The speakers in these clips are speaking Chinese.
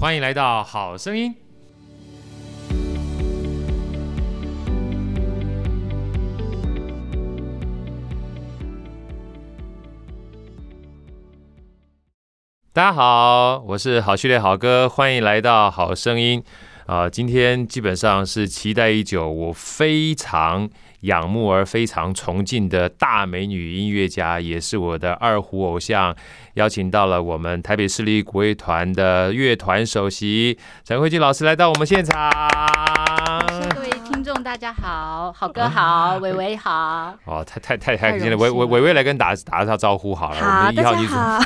欢迎来到好声音。大家好，我是好序列好哥，欢迎来到好声音。啊、今天基本上是期待已久，我非常仰慕而非常崇敬的大美女音乐家，也是我的二胡偶像，邀请到了我们台北市立国乐团的乐团首席陈慧君老师来到我们现场。大家好，好哥好，伟伟好。哦，太太太太开心了，伟伟伟伟来跟大家打下招呼好了。好，我们一号女主大家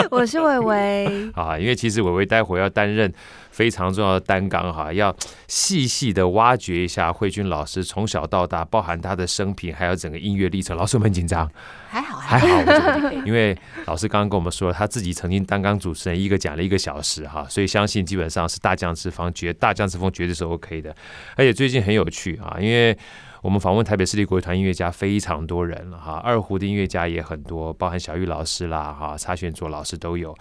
好，我是伟伟。啊，因为其实伟伟待会要担任。非常重要的担纲哈，要细细的挖掘一下慧君老师从小到大，包含他的生平，还有整个音乐历程。老师，我们很紧张，还好还好，还好 因为老师刚刚跟我们说，他自己曾经担纲主持人，一个讲了一个小时哈，所以相信基本上是大将之风，绝大将之风绝对是 OK 的。而且最近很有趣去啊，因为我们访问台北市立国乐团音乐家非常多人了哈，二胡的音乐家也很多，包含小玉老师啦哈，查玄卓老师都有。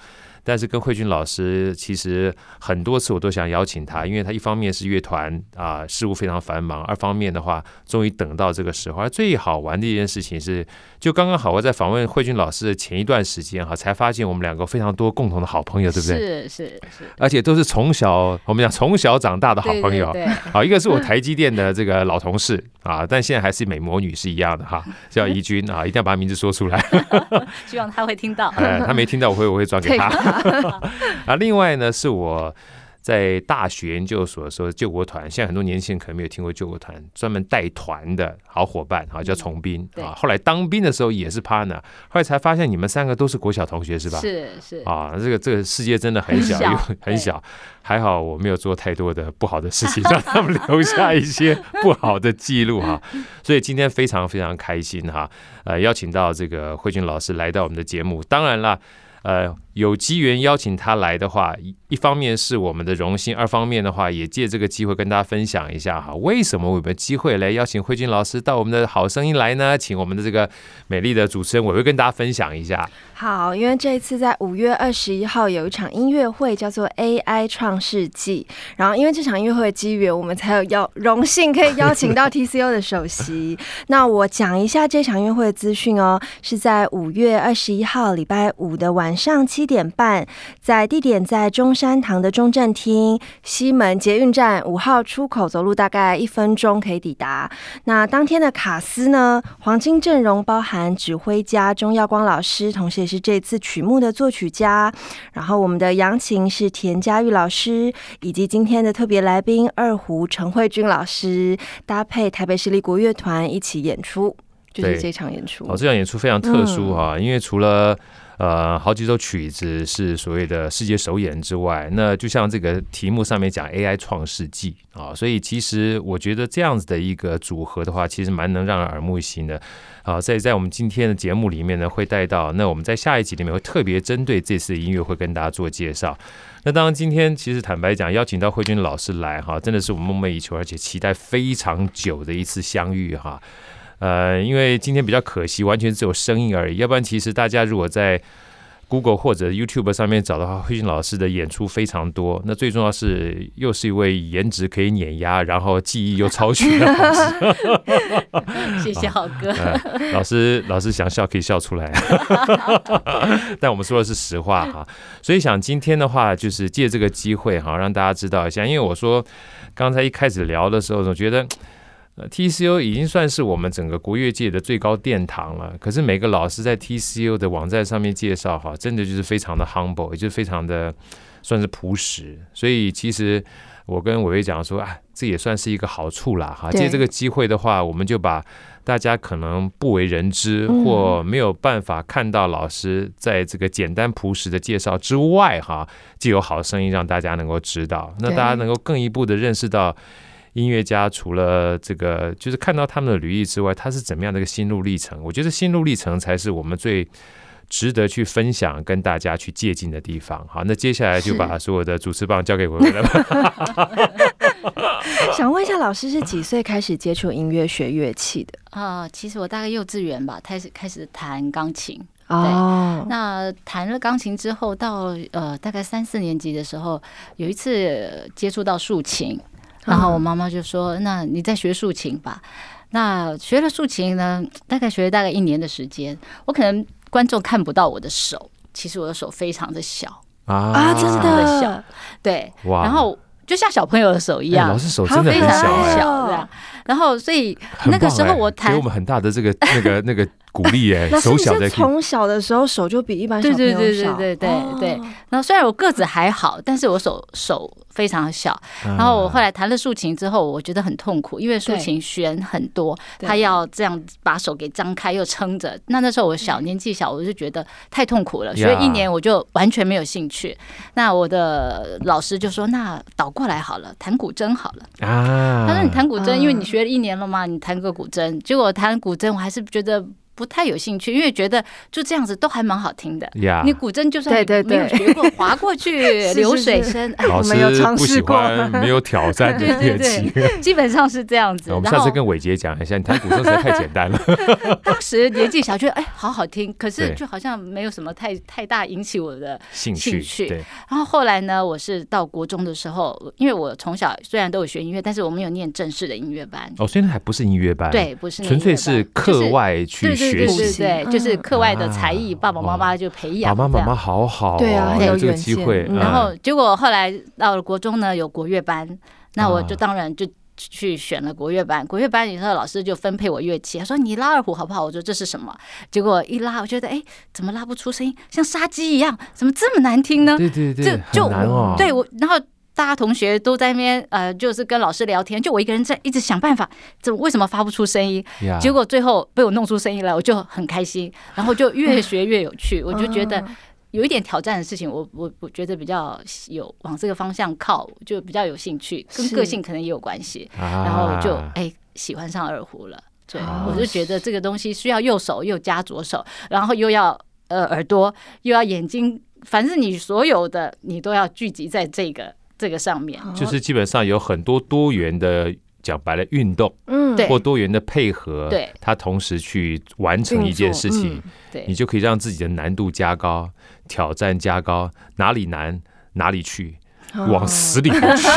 但是跟慧君老师，其实很多次我都想邀请他，因为他一方面是乐团啊事务非常繁忙，二方面的话，终于等到这个时候。而最好玩的一件事情是，就刚刚好我在访问慧君老师的前一段时间哈，才发现我们两个非常多共同的好朋友，对不对？是是是，而且都是从小我们讲从小长大的好朋友。对，对，对，好，一个是我台积电的这个老同事啊，但现在还是美魔女是一样的哈，叫怡君啊，一定要把名字说出来。希望他会听到。哎，他没听到，我会我会转给他。啊，另外呢，是我在大学研究所的时候，救国团，现在很多年轻人可能没有听过救国团，专门带团的好伙伴啊，叫崇斌啊。后来当兵的时候也是 partner，后来才发现你们三个都是国小同学是吧？是是啊，这个这个世界真的很小，很小，很小。还好我没有做太多的不好的事情，让他们留下一些不好的记录哈。所以今天非常非常开心哈，呃，邀请到这个慧君老师来到我们的节目，当然了。呃，有机缘邀请他来的话，一一方面是我们的荣幸，二方面的话也借这个机会跟大家分享一下哈，为什么我们有机会来邀请慧君老师到我们的好声音来呢？请我们的这个美丽的主持人，我会跟大家分享一下。好，因为这一次在五月二十一号有一场音乐会，叫做 AI 创世纪。然后因为这场音乐会的机缘，我们才有邀荣幸可以邀请到 TCO 的首席。那我讲一下这场音乐会的资讯哦，是在五月二十一号礼拜五的晚上七点半，在地点在中山堂的中正厅西门捷运站五号出口，走路大概一分钟可以抵达。那当天的卡司呢，黄金阵容包含指挥家钟耀光老师，同时也是。这次曲目的作曲家，然后我们的扬琴是田佳玉老师，以及今天的特别来宾二胡陈慧君老师，搭配台北市立国乐团一起演出，就是这场演出。哦，这场演出非常特殊哈，嗯、因为除了呃好几首曲子是所谓的世界首演之外，那就像这个题目上面讲 AI 创世纪啊，所以其实我觉得这样子的一个组合的话，其实蛮能让人耳目一新的。好，在在我们今天的节目里面呢，会带到。那我们在下一集里面会特别针对这次音乐会跟大家做介绍。那当然，今天其实坦白讲，邀请到慧君老师来哈，真的是我们梦寐以求，而且期待非常久的一次相遇哈。呃，因为今天比较可惜，完全只有声音而已。要不然，其实大家如果在 Google 或者 YouTube 上面找的话，慧君老师的演出非常多。那最重要是，又是一位颜值可以碾压，然后技艺又超群的老师。谢谢好哥。呃、老师，老师想笑可以笑出来，但我们说的是实话哈。所以想今天的话，就是借这个机会哈，让大家知道一下。因为我说刚才一开始聊的时候，总觉得。TCO 已经算是我们整个国乐界的最高殿堂了。可是每个老师在 TCU 的网站上面介绍，哈，真的就是非常的 humble，也就是非常的算是朴实。所以其实我跟伟伟讲说，啊，这也算是一个好处啦，哈。借这个机会的话，我们就把大家可能不为人知或没有办法看到老师在这个简单朴实的介绍之外，哈，既有好声音让大家能够知道，那大家能够更一步的认识到。音乐家除了这个，就是看到他们的履历之外，他是怎么样的一个心路历程？我觉得心路历程才是我们最值得去分享、跟大家去借鉴的地方。好，那接下来就把所有的主持棒交给我们了。想问一下，老师是几岁开始接触音乐、学乐器的？啊、呃，其实我大概幼稚园吧，开始开始弹钢琴。哦，那弹了钢琴之后，到呃大概三四年级的时候，有一次接触到竖琴，然后我妈妈就说：“那你在学竖琴吧。”那学了竖琴呢，大概学了大概一年的时间。我可能观众看不到我的手，其实我的手非常的小啊，真的小，对，然后。就像小朋友的手一样，欸、老师手真的很小，欸，小这样。然后，所以那个时候我弹，给我们很大的这个那个 那个鼓励哎。手小的，从小的时候手就比一般小朋友小。对对对对对对对。然后虽然我个子还好，但是我手手非常小。然后我后来弹了竖琴之后，我觉得很痛苦，因为竖琴弦很多，他要这样把手给张开又撑着。那那时候我小年纪小，我就觉得太痛苦了。所以一年我就完全没有兴趣。那我的老师就说：“那倒过来好了，弹古筝好了。”啊，他说：“你弹古筝，因为你。”学了一年了嘛，你弹个古筝，结果弹古筝，我还是觉得。不太有兴趣，因为觉得就这样子都还蛮好听的。Yeah, 你古筝就算没有学过，滑过去 流水声，老师不喜欢没有挑战的 乐器，基本上是这样子。我们下次跟伟杰讲一下，你弹古筝实在太简单了。当时年纪小，觉得哎好好听，可是就好像没有什么太太大引起我的兴趣。然后后来呢，我是到国中的时候，因为我从小虽然都有学音乐，但是我没有念正式的音乐班。哦，虽然还不是音乐班，对，不是纯粹是课外去。对对对对，就是课外的才艺，爸爸妈妈就培养。爸爸妈妈好好，对啊，有这个机会。然后结果后来到了国中呢，有国乐班，那我就当然就去选了国乐班。国乐班以后，老师就分配我乐器，他说你拉二胡好不好？我说这是什么？结果一拉，我觉得哎，怎么拉不出声音，像杀鸡一样，怎么这么难听呢？对对对，就就哦。对我，然后。大家同学都在那边，呃，就是跟老师聊天，就我一个人在一直想办法，怎么为什么发不出声音.结果最后被我弄出声音来，我就很开心，然后就越学越有趣。我就觉得有一点挑战的事情，我我我觉得比较有往这个方向靠，就比较有兴趣，跟个性可能也有关系。然后就哎喜欢上二胡了。对，我就觉得这个东西需要右手又加左手，然后又要呃耳朵又要眼睛，反正你所有的你都要聚集在这个。这个上面就是基本上有很多多元的，讲白了运动，嗯，或多元的配合，对，它同时去完成一件事情，对，你就可以让自己的难度加高，挑战加高，哪里难哪里去，往死里头去。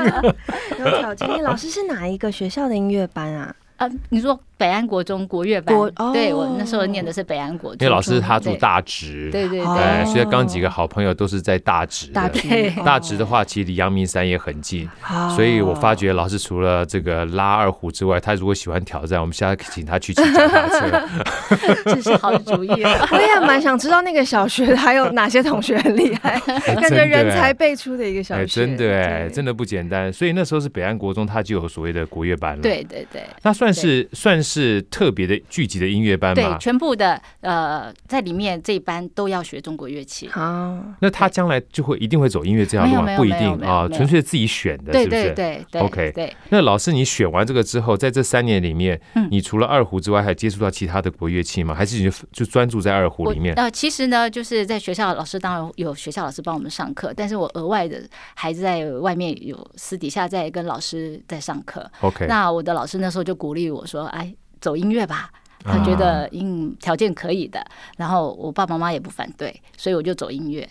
有挑战。老师是哪一个学校的音乐班啊？啊，你说。北安国中国乐班，哦、对我那时候念的是北安国中。因为老师他住大直，对对对，对，所以刚几个好朋友都是在大直。大直，大直的话，其实离阳明山也很近，哦、所以我发觉老师除了这个拉二胡之外，他如果喜欢挑战，我们下次请他去骑脚踏车。这是好主意啊！我也蛮想知道那个小学还有哪些同学很厉害，感觉人才辈出的一个小学，欸、真的哎，对。真的不简单。所以那时候是北安国中，他就有所谓的国乐班了。对对对，那算是算是。是特别的聚集的音乐班吗？对，全部的呃，在里面这一班都要学中国乐器。哦，那他将来就会一定会走音乐这条路吗？不一定啊，纯粹自己选的，是不是？对对 OK，对。那老师，你选完这个之后，在这三年里面，你除了二胡之外，还接触到其他的国乐器吗？还是你就专注在二胡里面？呃，其实呢，就是在学校老师当然有学校老师帮我们上课，但是我额外的还是在外面有私底下在跟老师在上课。OK，那我的老师那时候就鼓励我说：“哎。”走音乐吧，他觉得嗯条件可以的，然后我爸爸妈妈也不反对，所以我就走音乐。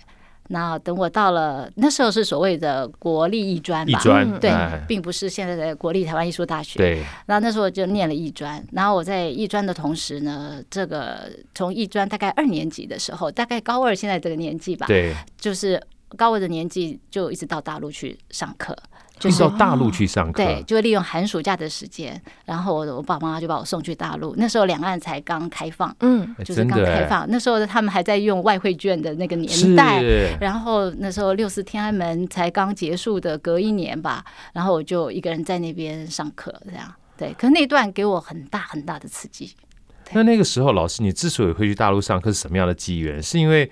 那等我到了那时候是所谓的国立艺专吧，专对，并不是现在的国立台湾艺术大学。对，然后那时候就念了艺专，然后我在艺专的同时呢，这个从艺专大概二年级的时候，大概高二现在这个年纪吧，对，就是高二的年纪就一直到大陆去上课。就是到大陆去上课，对，就利用寒暑假的时间，然后我我爸妈就把我送去大陆。那时候两岸才刚开放，嗯，就是刚开放。那时候他们还在用外汇券的那个年代，然后那时候六四天安门才刚结束的隔一年吧，然后我就一个人在那边上课，这样对。可是那段给我很大很大的刺激。那那个时候，老师，你之所以会去大陆上课，是什么样的机缘？是因为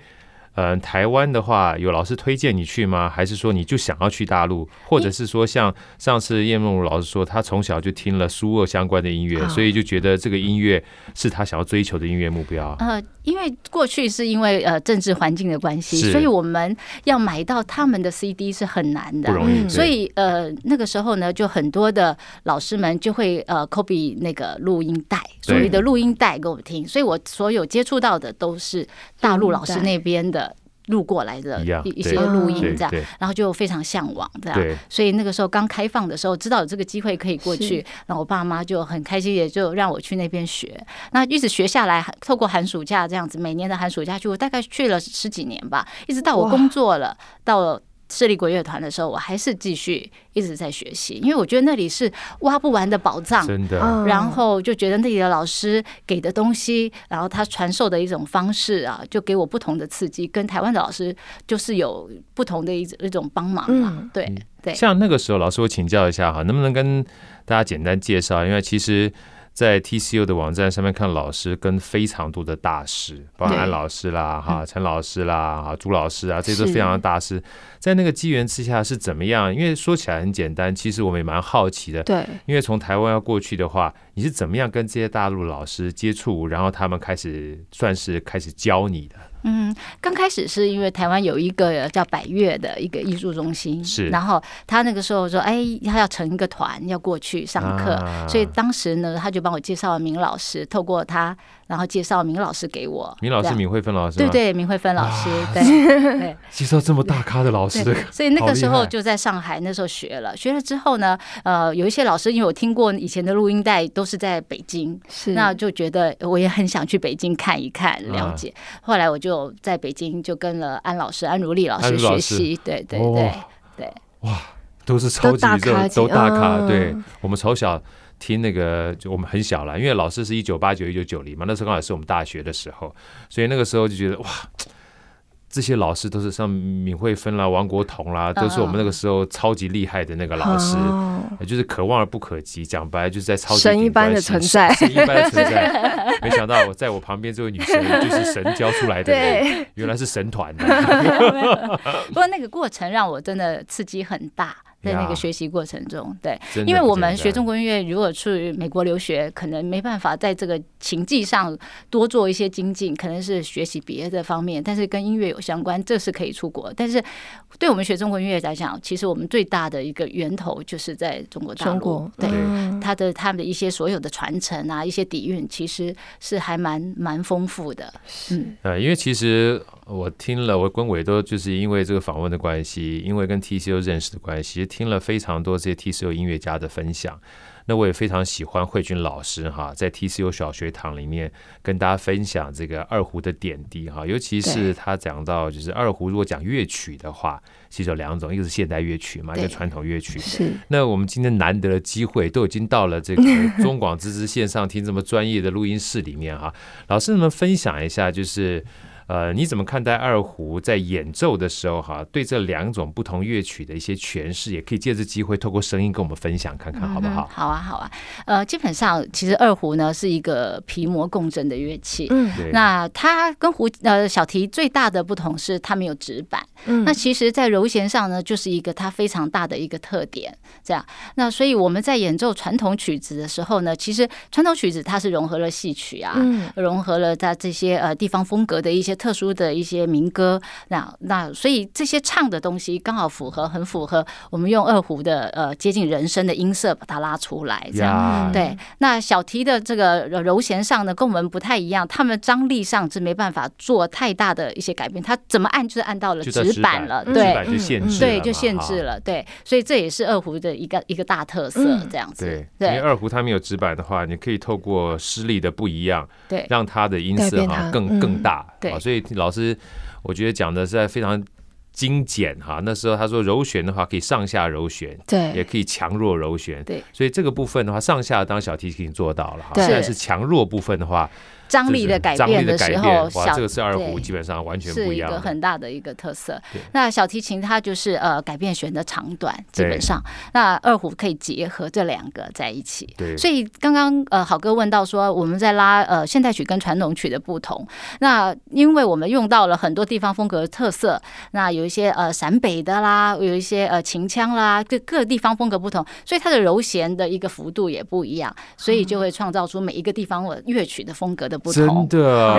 呃，台湾的话，有老师推荐你去吗？还是说你就想要去大陆？或者是说，像上次叶梦如老师说，他从小就听了苏俄相关的音乐，所以就觉得这个音乐是他想要追求的音乐目标。呃，因为过去是因为呃政治环境的关系，所以我们要买到他们的 CD 是很难的，不容易。所以呃那个时候呢，就很多的老师们就会呃 copy 那个录音带，所谓的录音带给我们听。所以我所有接触到的都是大陆老师那边的。录过来的一一些录音这样，然后就非常向往这样，所以那个时候刚开放的时候，知道有这个机会可以过去，然后我爸妈就很开心，也就让我去那边学。那一直学下来，透过寒暑假这样子，每年的寒暑假去，我大概去了十几年吧，一直到我工作了，到了。市立国乐团的时候，我还是继续一直在学习，因为我觉得那里是挖不完的宝藏，真的。然后就觉得那里的老师给的东西，然后他传授的一种方式啊，就给我不同的刺激，跟台湾的老师就是有不同的一一种帮忙嘛。对对。像那个时候，老师我请教一下哈，能不能跟大家简单介绍？因为其实。在 TCU 的网站上面看老师跟非常多的大师，包括安老师啦、哈陈老师啦、哈朱老师啊，这些都非常的大师。在那个机缘之下是怎么样？因为说起来很简单，其实我们也蛮好奇的。对，因为从台湾要过去的话，你是怎么样跟这些大陆老师接触，然后他们开始算是开始教你的？嗯，刚开始是因为台湾有一个叫百越的一个艺术中心，是，然后他那个时候说，哎，他要成一个团要过去上课，啊、所以当时呢，他就帮我介绍了明老师，透过他。然后介绍明老师给我，明老师，明慧芬老师，对对，明慧芬老师，对对，介绍这么大咖的老师，所以那个时候就在上海，那时候学了，学了之后呢，呃，有一些老师，因为我听过以前的录音带都是在北京，是，那就觉得我也很想去北京看一看，了解。后来我就在北京就跟了安老师、安如丽老师学习，对对对对，哇，都是超级热，都大咖，对。我们从小。听那个，就我们很小了，因为老师是一九八九一九九零嘛，那时候刚好是我们大学的时候，所以那个时候就觉得哇，这些老师都是像闵慧芬啦、王国彤啦，都是我们那个时候超级厉害的那个老师，也就是可望而不可及。讲白了就是在超级神一般的存在，神一般的存在。没想到我在我旁边这位女生就是神教出来的人，原来是神团的。不过那个过程让我真的刺激很大。在那个学习过程中，对，因为我们学中国音乐，如果去美国留学，可能没办法在这个情技上多做一些精进，可能是学习别的方面，但是跟音乐有相关，这是可以出国。但是对我们学中国音乐来讲，其实我们最大的一个源头就是在中国大陆，对，他的他们的一些所有的传承啊，一些底蕴，其实是还蛮蛮丰富的。嗯，呃，因为其实。我听了，我跟伟都就是因为这个访问的关系，因为跟 TCO 认识的关系，听了非常多这些 TCO 音乐家的分享。那我也非常喜欢慧君老师哈，在 TCU 小学堂里面跟大家分享这个二胡的点滴哈，尤其是他讲到就是二胡，如果讲乐曲的话，其实有两种，一个是现代乐曲嘛，一个传统乐曲。是。那我们今天难得的机会，都已经到了这个 中广之之线上听这么专业的录音室里面哈，老师们分享一下就是。呃，你怎么看待二胡在演奏的时候哈？对这两种不同乐曲的一些诠释，也可以借这机会透过声音跟我们分享看看，好不好？好啊，好啊。呃，基本上其实二胡呢是一个皮膜共振的乐器。嗯，那它跟胡呃小提最大的不同是它没有指板。嗯，那其实，在柔弦上呢，就是一个它非常大的一个特点。这样，那所以我们在演奏传统曲子的时候呢，其实传统曲子它是融合了戏曲啊，嗯，融合了它这些呃地方风格的一些。特殊的一些民歌，那那所以这些唱的东西刚好符合，很符合我们用二胡的呃接近人声的音色把它拉出来，这样.对。那小提的这个柔弦上呢，跟我们不太一样，他们张力上是没办法做太大的一些改变，他怎么按就是按到了纸板了，对，就限制，对，就限制了，对。所以这也是二胡的一个一个大特色，这样子。对，对，因为二胡它没有纸板的话，你可以透过施力的不一样，对，让它的音色哈更更大，对，所以。老师，我觉得讲的是在非常精简哈。那时候他说柔弦的话，可以上下柔弦，对，也可以强弱柔弦，对。所以这个部分的话，上下当小提琴做到了哈。现在是强弱部分的话，张力的改变的时候，哇，这个是二胡基本上完全不一样，是一个很大的一个特色。那小提琴它就是呃改变弦的长短，基本上。那二胡可以结合这两个在一起。对，所以刚刚呃好哥问到说我们在拉呃现代曲跟传统曲的不同，那因为我们用到了很多地方风格的特色，那有一些呃陕北的啦，有一些呃秦腔啦，各各地方风格不同，所以它的揉弦的一个幅度也不一样，所以就会创造出每一个地方的乐曲的风格的不同。真的，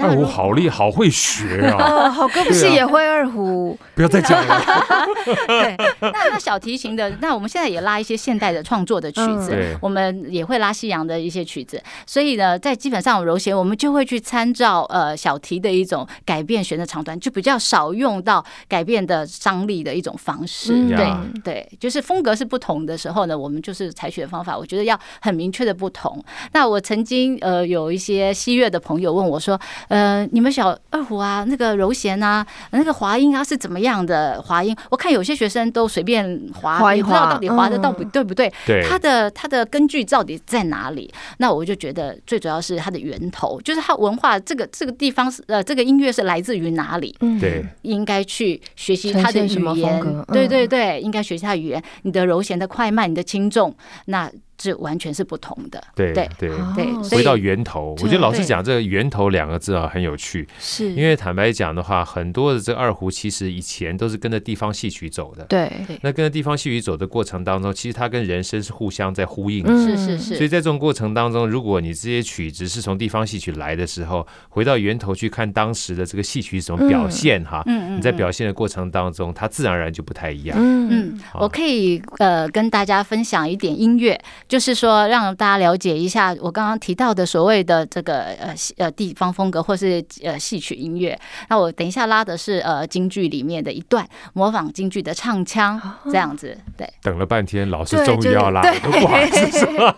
二胡好厉害，好会学啊！好哥不是也会二胡？不要再讲了。对，那那小提琴的，那我们现在也拉一些现代的创作的曲子，我们也会拉西洋的一些曲子，所以呢，在基本上柔弦，我们就会去参照呃小提的一种改变弦的长短，就比较少用到改变的张力的一种方式。对对，就是风格是不同的时候呢，我们就是采取的方法，我觉得要很明确的不同。那我曾经呃有一些西乐的朋友问我说，呃，你们小二胡啊，那个柔弦啊，那个滑音啊是怎么样的滑音？我看有些学生都随便滑，也不知道到底滑的到底对不对，它的它的根据到底在哪里？那我就觉得最主要是它的源头，就是它文化这个这个地方是呃这个音乐是来自于哪里？对，应该去学习它的语言，对对对，应该学习它的语言，你的柔弦的快慢，你的轻重，那。这完全是不同的，对对对，回到源头，我觉得老师讲这个“源头”两个字啊很有趣，是因为坦白讲的话，很多的这个二胡其实以前都是跟着地方戏曲走的，对，那跟着地方戏曲走的过程当中，其实它跟人生是互相在呼应的，是是是。所以在这种过程当中，如果你这些曲子是从地方戏曲来的时候，回到源头去看当时的这个戏曲是怎么表现哈，嗯，你在表现的过程当中，它自然而然就不太一样。嗯嗯，我可以呃跟大家分享一点音乐。就是说，让大家了解一下我刚刚提到的所谓的这个呃呃地方风格，或是呃戏曲音乐。那我等一下拉的是呃京剧里面的一段模仿京剧的唱腔，这样子。对，等了半天，老师终于要拉了，都不好意思说。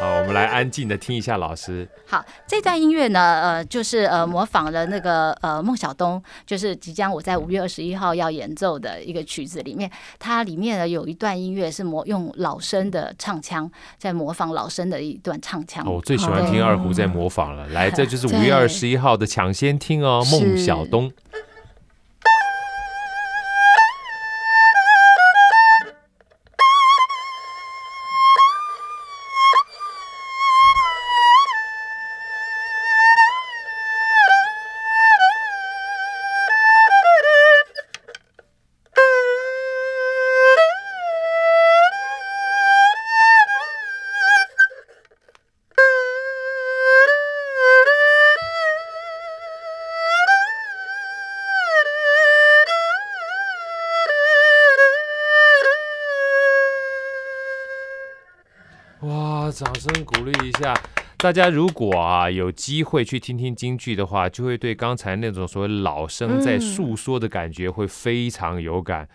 好，我们来安静的听一下老师。好，这段音乐呢，呃，就是呃模仿了那个呃孟小冬，就是即将我在五月二十一号要演奏的一个曲子里面，它里面呢有一段音乐是模用老生的唱腔。腔在模仿老生的一段唱腔，我最喜欢听二胡在模仿了。来，这就是五月二十一号的抢先听哦，孟小冬。大家！如果啊有机会去听听京剧的话，就会对刚才那种所谓老生在诉说的感觉会非常有感。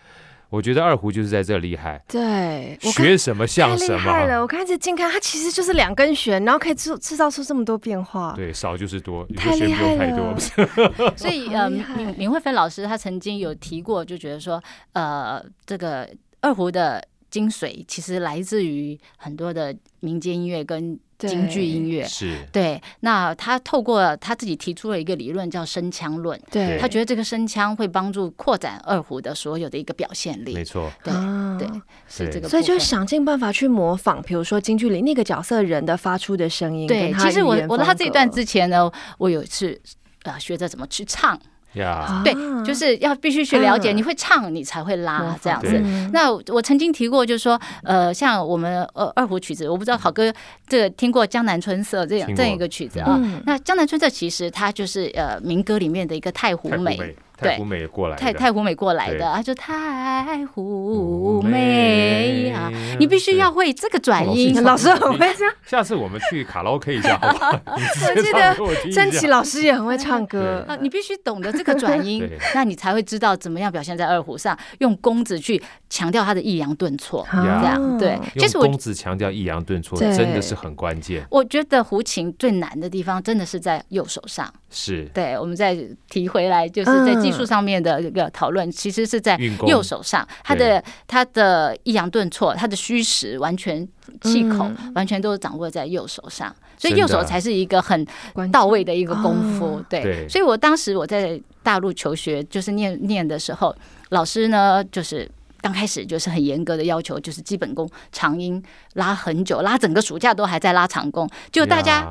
我觉得二胡就是在这厉害，对，学什么像什么。太厉害了！我看这近看，它其实就是两根弦，然后可以制制造出这么多变化。对，少就是多，太厉害了。所以呃，闵闵慧芬老师他曾经有提过，就觉得说呃，这个二胡的。精髓其实来自于很多的民间音乐跟京剧音乐，是对。那他透过他自己提出了一个理论，叫声腔论。对，他觉得这个声腔会帮助扩展二胡的所有的一个表现力。没错，对对，是这个。所以就想尽办法去模仿，比如说京剧里那个角色人的发出的声音。对，其实我我在他这一段之前呢，我有一次呃学着怎么去唱。Yeah. 对，就是要必须去了解，你会唱，你才会拉这样子。那我曾经提过，就是说，呃，像我们呃二胡曲子，我不知道好哥这个听过《江南春色》这样这样一个曲子啊。那《江南春色》其实它就是呃民歌里面的一个太湖美。太湖美过来，太太湖美过来的啊，就太湖美啊！你必须要会这个转音，老师很会唱。下次我们去卡拉 OK 一下，好不好？我记得甄奇老师也很会唱歌啊！你必须懂得这个转音，那你才会知道怎么样表现在二胡上，用弓子去强调它的抑扬顿挫，这样对。其实弓子强调抑扬顿挫真的是很关键。我觉得胡琴最难的地方真的是在右手上，是。对，我们再提回来，就是在。技术上面的一个讨论，其实是在右手上，他的他的抑扬顿挫，他的虚实完全气口完全都是掌握在右手上，所以右手才是一个很到位的一个功夫。对，所以我当时我在大陆求学，就是念念的时候，老师呢就是。刚开始就是很严格的要求，就是基本功长音拉很久，拉整个暑假都还在拉长弓。就大家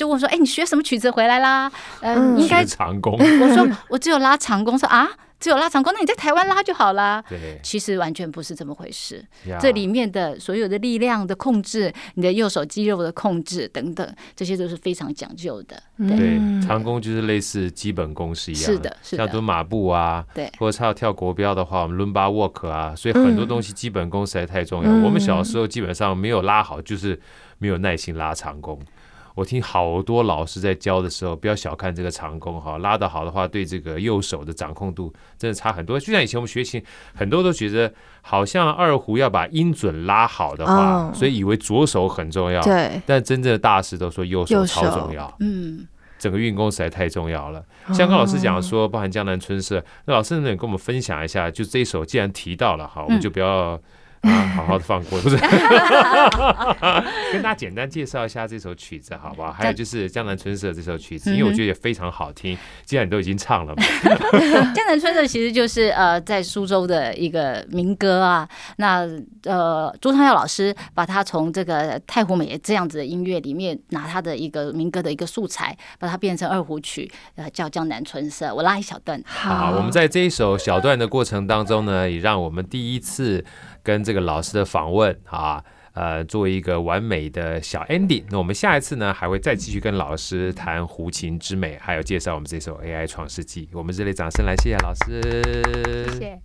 就问说：“哎，你学什么曲子回来啦？”嗯，应该长弓。我说我只有拉长弓。说啊。只有拉长弓，那你在台湾拉就好啦。对，其实完全不是这么回事。这里面的所有的力量的控制，你的右手肌肉的控制等等，这些都是非常讲究的。对，长弓就是类似基本功是一样的。是的，是的。像蹲马步啊，对，或者他要跳国标的话，我们伦巴 walk 啊，所以很多东西基本功实在太重要。我们小时候基本上没有拉好，就是没有耐心拉长弓。我听好多老师在教的时候，不要小看这个长弓哈，拉得好的话，对这个右手的掌控度真的差很多。就像以前我们学琴，很多都觉得好像二胡要把音准拉好的话，所以以为左手很重要。对，但真正的大师都说右手超重要。嗯，整个运功实在太重要了。像刚老师讲说，包含《江南春色》，那老师能跟我们分享一下？就这一首，既然提到了哈，我们就不要。啊，好好的放过，不是？跟大家简单介绍一下这首曲子，好不好？还有就是《江南春色》这首曲子，因为我觉得也非常好听。既然你都已经唱了嘛，《江南春色》其实就是呃，在苏州的一个民歌啊。那呃，朱昌耀老师把它从这个太湖美这样子的音乐里面拿他的一个民歌的一个素材，把它变成二胡曲，呃，叫《江南春色》。我拉一小段。好，我们在这一首小段的过程当中呢，也让我们第一次。跟这个老师的访问啊，呃，做一个完美的小 ending。那我们下一次呢，还会再继续跟老师谈胡琴之美，还有介绍我们这首 AI 创世纪。我们热烈掌声来谢谢老师，谢谢。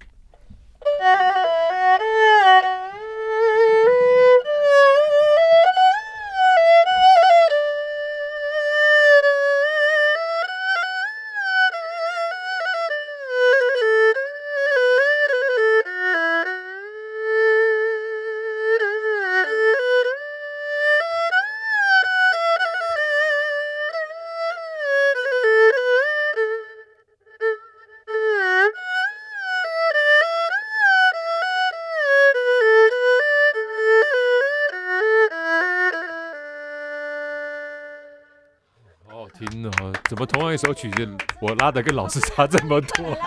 同样一首曲子，我拉的跟老师差这么多？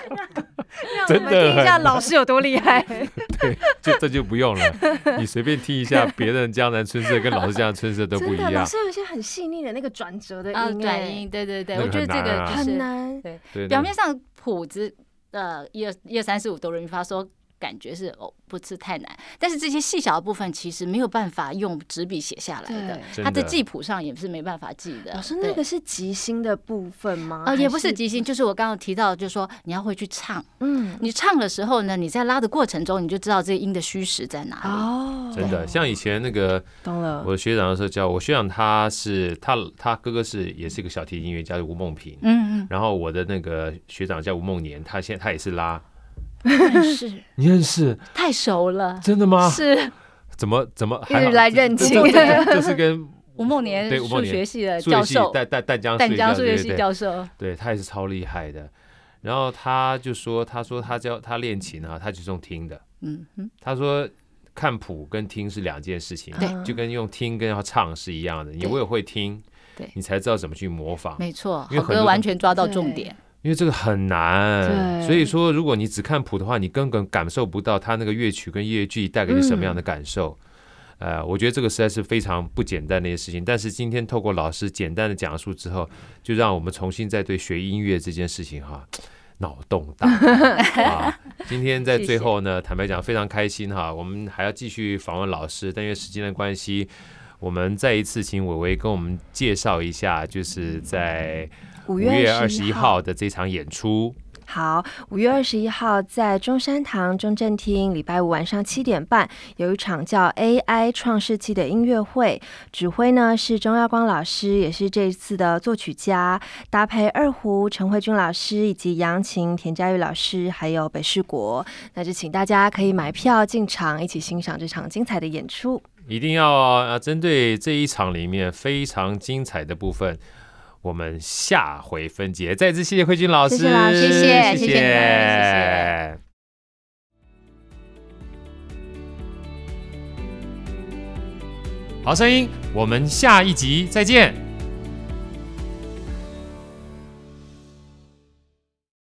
真的，听一下老师有多厉害。对，就这就不用了，你随便听一下别人《江南春色》跟老师《江南春色》都不一样。老师有一些很细腻的那个转折的音，转音，对对对，我觉得这个很难。对，表面上谱子呃一二一二三四五哆来咪发嗦。感觉是哦，不是太难，但是这些细小的部分其实没有办法用纸笔写下来的，它的记谱上也是没办法记的。老师，那个是即兴的部分吗？呃，也不是即兴，就是我刚刚提到，就是说你要会去唱，嗯，你唱的时候呢，你在拉的过程中，你就知道这个音的虚实在哪里。哦，真的，像以前那个，懂了。我的学长的时候教我，学长他是他他哥哥是也是一个小提琴音乐家，吴梦平，嗯嗯，然后我的那个学长叫吴梦年，他现在他也是拉。认识，你认识？太熟了，真的吗？是，怎么怎么一直来认亲？就是跟 吴梦年对数学系的教授，淡淡淡江淡江数学系教授，对他也是超厉害的。然后他就说，他说他教他练琴啊，他就是用听的。嗯哼，他说看谱跟听是两件事情，对，就跟用听跟要唱是一样的。你我也会听，对，你才知道怎么去模仿。没错，好歌完全抓到重点。因为这个很难，所以说如果你只看谱的话，你根本感受不到它那个乐曲跟乐句带给你什么样的感受。呃，我觉得这个实在是非常不简单的一件事情。但是今天透过老师简单的讲述之后，就让我们重新再对学音乐这件事情哈 脑洞大 啊！今天在最后呢，坦白讲非常开心哈。我们还要继续访问老师，但因为时间的关系，我们再一次请伟伟跟我们介绍一下，就是在。五月二十一号的这场演出，好，五月二十一号在中山堂中正厅，礼拜五晚上七点半有一场叫 AI 创世纪的音乐会，指挥呢是钟耀光老师，也是这一次的作曲家，搭配二胡陈慧君老师以及扬琴田佳玉老师，还有北市国，那就请大家可以买票进场，一起欣赏这场精彩的演出。一定要啊，针对这一场里面非常精彩的部分。我们下回分解。再次谢谢慧君老师，谢谢老师，谢谢谢谢谢谢。好声音，我们下一集再见。